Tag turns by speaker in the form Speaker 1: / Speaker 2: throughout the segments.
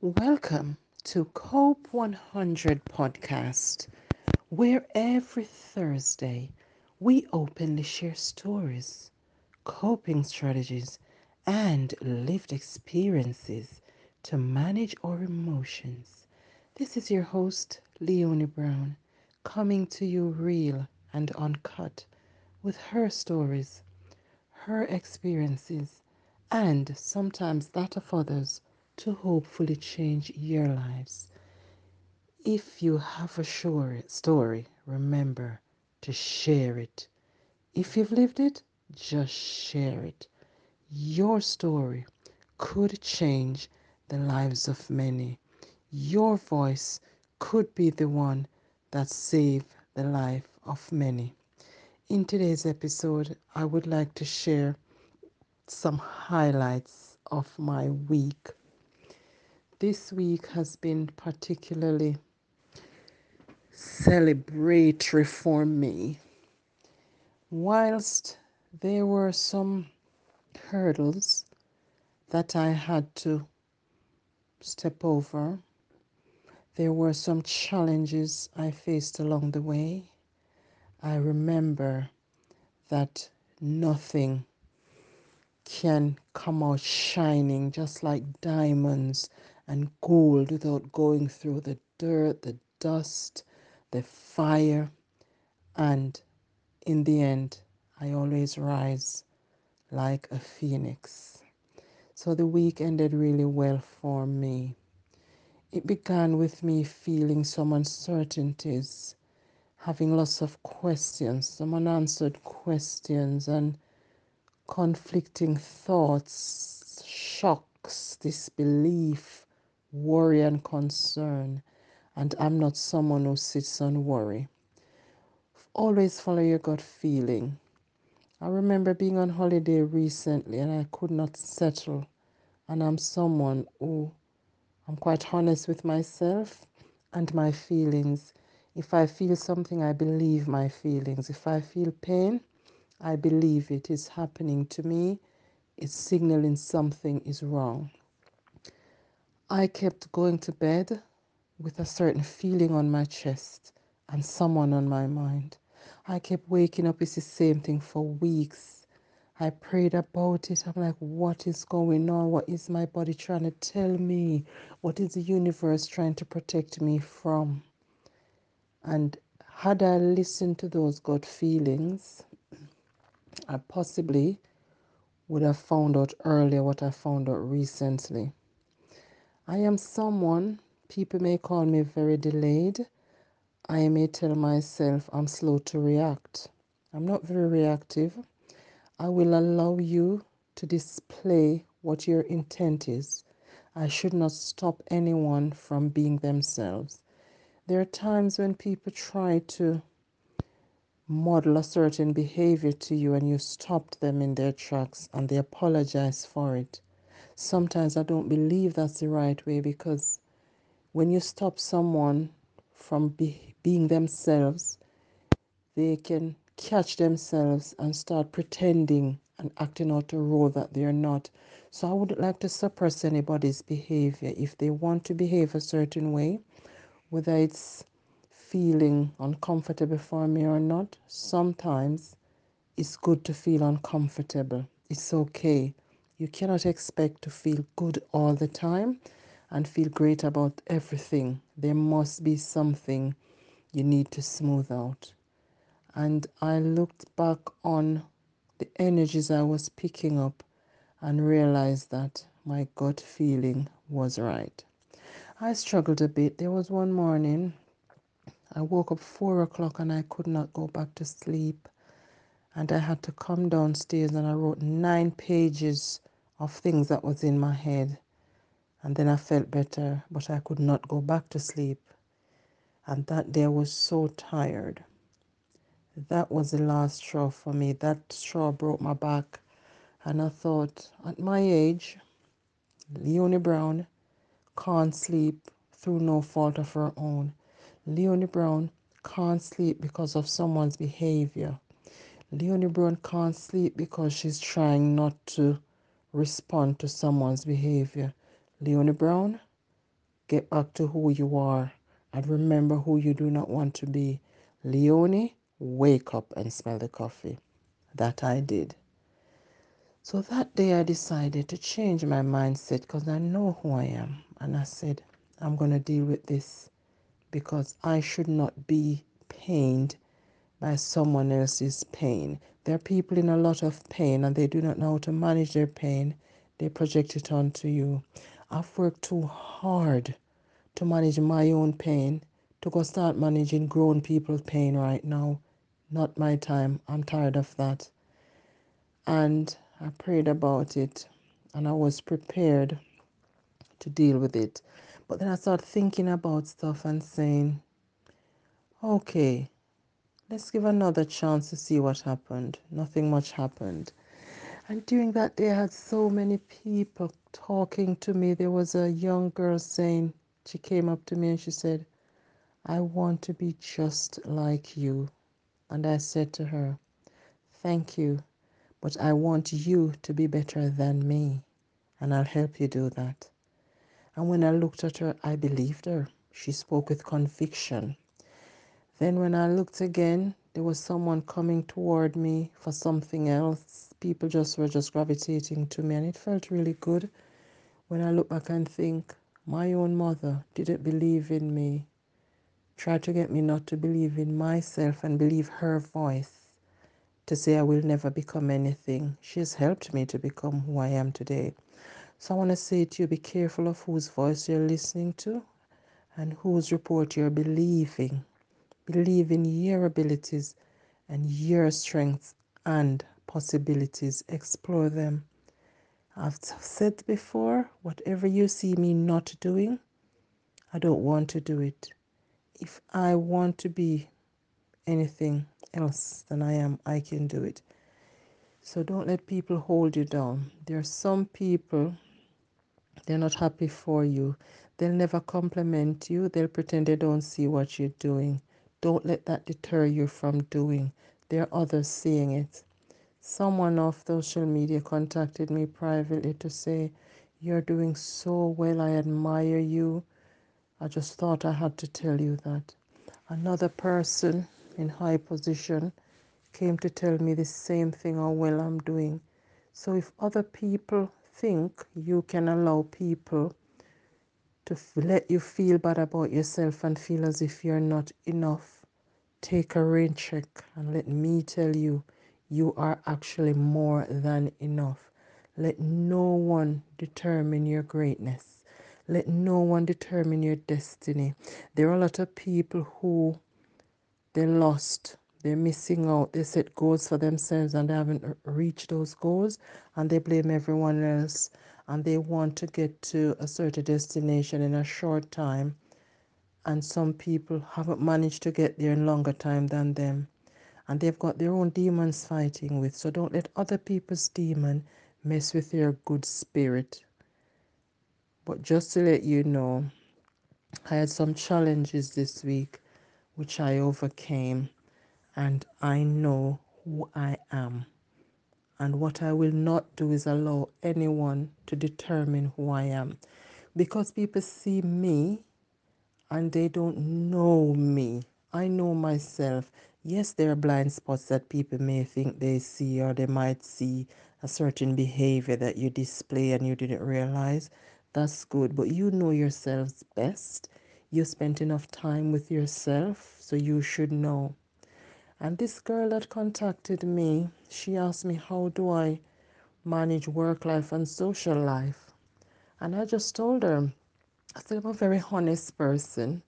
Speaker 1: Welcome to Cope 100 podcast, where every Thursday we openly share stories, coping strategies, and lived experiences to manage our emotions. This is your host, Leonie Brown, coming to you real and uncut with her stories, her experiences, and sometimes that of others to hopefully change your lives. If you have a sure story, remember to share it. If you've lived it, just share it. Your story could change the lives of many. Your voice could be the one that save the life of many. In today's episode, I would like to share some highlights of my week this week has been particularly celebratory for me. Whilst there were some hurdles that I had to step over, there were some challenges I faced along the way. I remember that nothing can come out shining just like diamonds and gold without going through the dirt, the dust, the fire. And in the end, I always rise like a phoenix. So the week ended really well for me. It began with me feeling some uncertainties, having lots of questions, some unanswered questions, and conflicting thoughts, shocks, disbelief, worry and concern. And I'm not someone who sits on worry. Always follow your gut feeling. I remember being on holiday recently and I could not settle. And I'm someone who I'm quite honest with myself and my feelings. If I feel something, I believe my feelings. If I feel pain, I believe it is happening to me. It's signaling something is wrong. I kept going to bed with a certain feeling on my chest and someone on my mind. I kept waking up, it's the same thing for weeks. I prayed about it. I'm like, what is going on? What is my body trying to tell me? What is the universe trying to protect me from? And had I listened to those gut feelings, I possibly would have found out earlier what I found out recently. I am someone, people may call me very delayed. I may tell myself I'm slow to react. I'm not very reactive. I will allow you to display what your intent is. I should not stop anyone from being themselves. There are times when people try to model a certain behavior to you and you stopped them in their tracks and they apologize for it sometimes I don't believe that's the right way because when you stop someone from be, being themselves, they can catch themselves and start pretending and acting out a role that they're not. So I wouldn't like to suppress anybody's behavior. If they want to behave a certain way, whether it's feeling uncomfortable for me or not, sometimes it's good to feel uncomfortable. It's okay you cannot expect to feel good all the time and feel great about everything. There must be something you need to smooth out. And I looked back on the energies I was picking up and realized that my gut feeling was right. I struggled a bit. There was one morning I woke up four o'clock and I could not go back to sleep. And I had to come downstairs and I wrote nine pages of things that was in my head. And then I felt better, but I could not go back to sleep. And that day I was so tired. That was the last straw for me. That straw broke my back. And I thought, at my age, Leonie Brown can't sleep through no fault of her own. Leonie Brown can't sleep because of someone's behavior. Leonie Brown can't sleep because she's trying not to respond to someone's behavior. Leonie Brown, get back to who you are and remember who you do not want to be. Leonie, wake up and smell the coffee. That I did. So that day I decided to change my mindset because I know who I am. And I said, I'm going to deal with this because I should not be pained by someone else's pain. There are people in a lot of pain and they do not know how to manage their pain. They project it onto you. I've worked too hard to manage my own pain to go start managing grown people's pain right now. Not my time. I'm tired of that. And I prayed about it and I was prepared to deal with it. But then I started thinking about stuff and saying, okay, let's give another chance to see what happened. Nothing much happened. And during that day, I had so many people talking to me. There was a young girl saying, she came up to me and she said, I want to be just like you. And I said to her, Thank you, but I want you to be better than me, and I'll help you do that. And when I looked at her, I believed her. She spoke with conviction. Then, when I looked again, there was someone coming toward me for something else. People just were just gravitating to me, and it felt really good when I look back and think, my own mother didn't believe in me, tried to get me not to believe in myself and believe her voice to say I will never become anything. She has helped me to become who I am today. So I want to say to you be careful of whose voice you're listening to and whose report you're believing. Believe in your abilities and your strengths and possibilities. Explore them. I've said before, whatever you see me not doing, I don't want to do it. If I want to be anything else than I am, I can do it. So don't let people hold you down. There are some people, they're not happy for you. They'll never compliment you. They'll pretend they don't see what you're doing. Don't let that deter you from doing. There are others seeing it. Someone off social media contacted me privately to say, You're doing so well. I admire you. I just thought I had to tell you that. Another person in high position came to tell me the same thing how well I'm doing. So if other people think you can allow people to let you feel bad about yourself and feel as if you're not enough, take a rain check and let me tell you, you are actually more than enough. Let no one determine your greatness. Let no one determine your destiny. There are a lot of people who they lost, they're missing out. They set goals for themselves and they haven't reached those goals and they blame everyone else. And they want to get to a certain destination in a short time. And some people haven't managed to get there in longer time than them. And they've got their own demons fighting with. So don't let other people's demon mess with your good spirit. But just to let you know i had some challenges this week which i overcame and i know who i am and what i will not do is allow anyone to determine who i am because people see me and they don't know me. I know myself. Yes, there are blind spots that people may think they see, or they might see a certain behavior that you display and you didn't realize. That's good, but you know yourselves best. You spent enough time with yourself, so you should know. And this girl that contacted me, she asked me, How do I manage work life and social life? And I just told her, I said, I'm a very honest person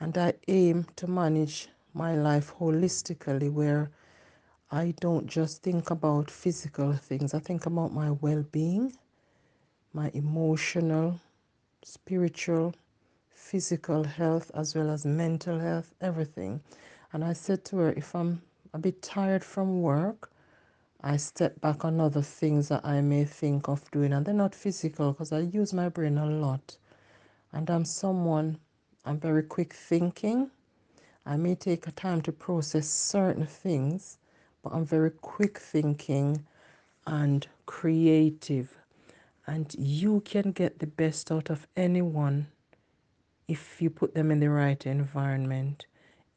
Speaker 1: and I aim to manage my life holistically where I don't just think about physical things, I think about my well being, my emotional, spiritual, physical health, as well as mental health, everything. And I said to her, if I'm a bit tired from work, I step back on other things that I may think of doing, and they're not physical because I use my brain a lot. And I'm someone, I'm very quick thinking I may take a time to process certain things, but I'm very quick thinking and creative. And you can get the best out of anyone if you put them in the right environment.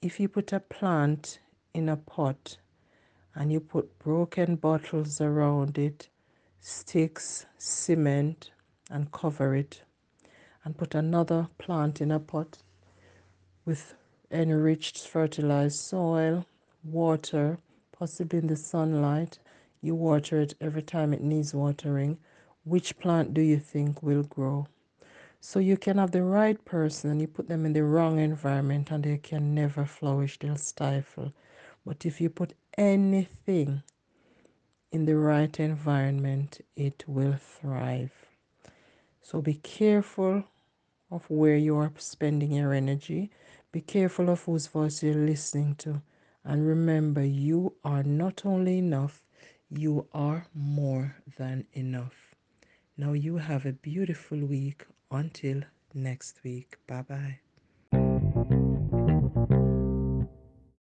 Speaker 1: If you put a plant in a pot and you put broken bottles around it, sticks, cement, and cover it, and put another plant in a pot with enriched fertilized soil, water, possibly in the sunlight. You water it every time it needs watering. Which plant do you think will grow? So you can have the right person and you put them in the wrong environment and they can never flourish, they'll stifle. But if you put anything in the right environment, it will thrive. So be careful of where you are spending your energy. Be careful of whose voice you're listening to. And remember, you are not only enough, you are more than enough. Now, you have a beautiful week. Until next week. Bye bye.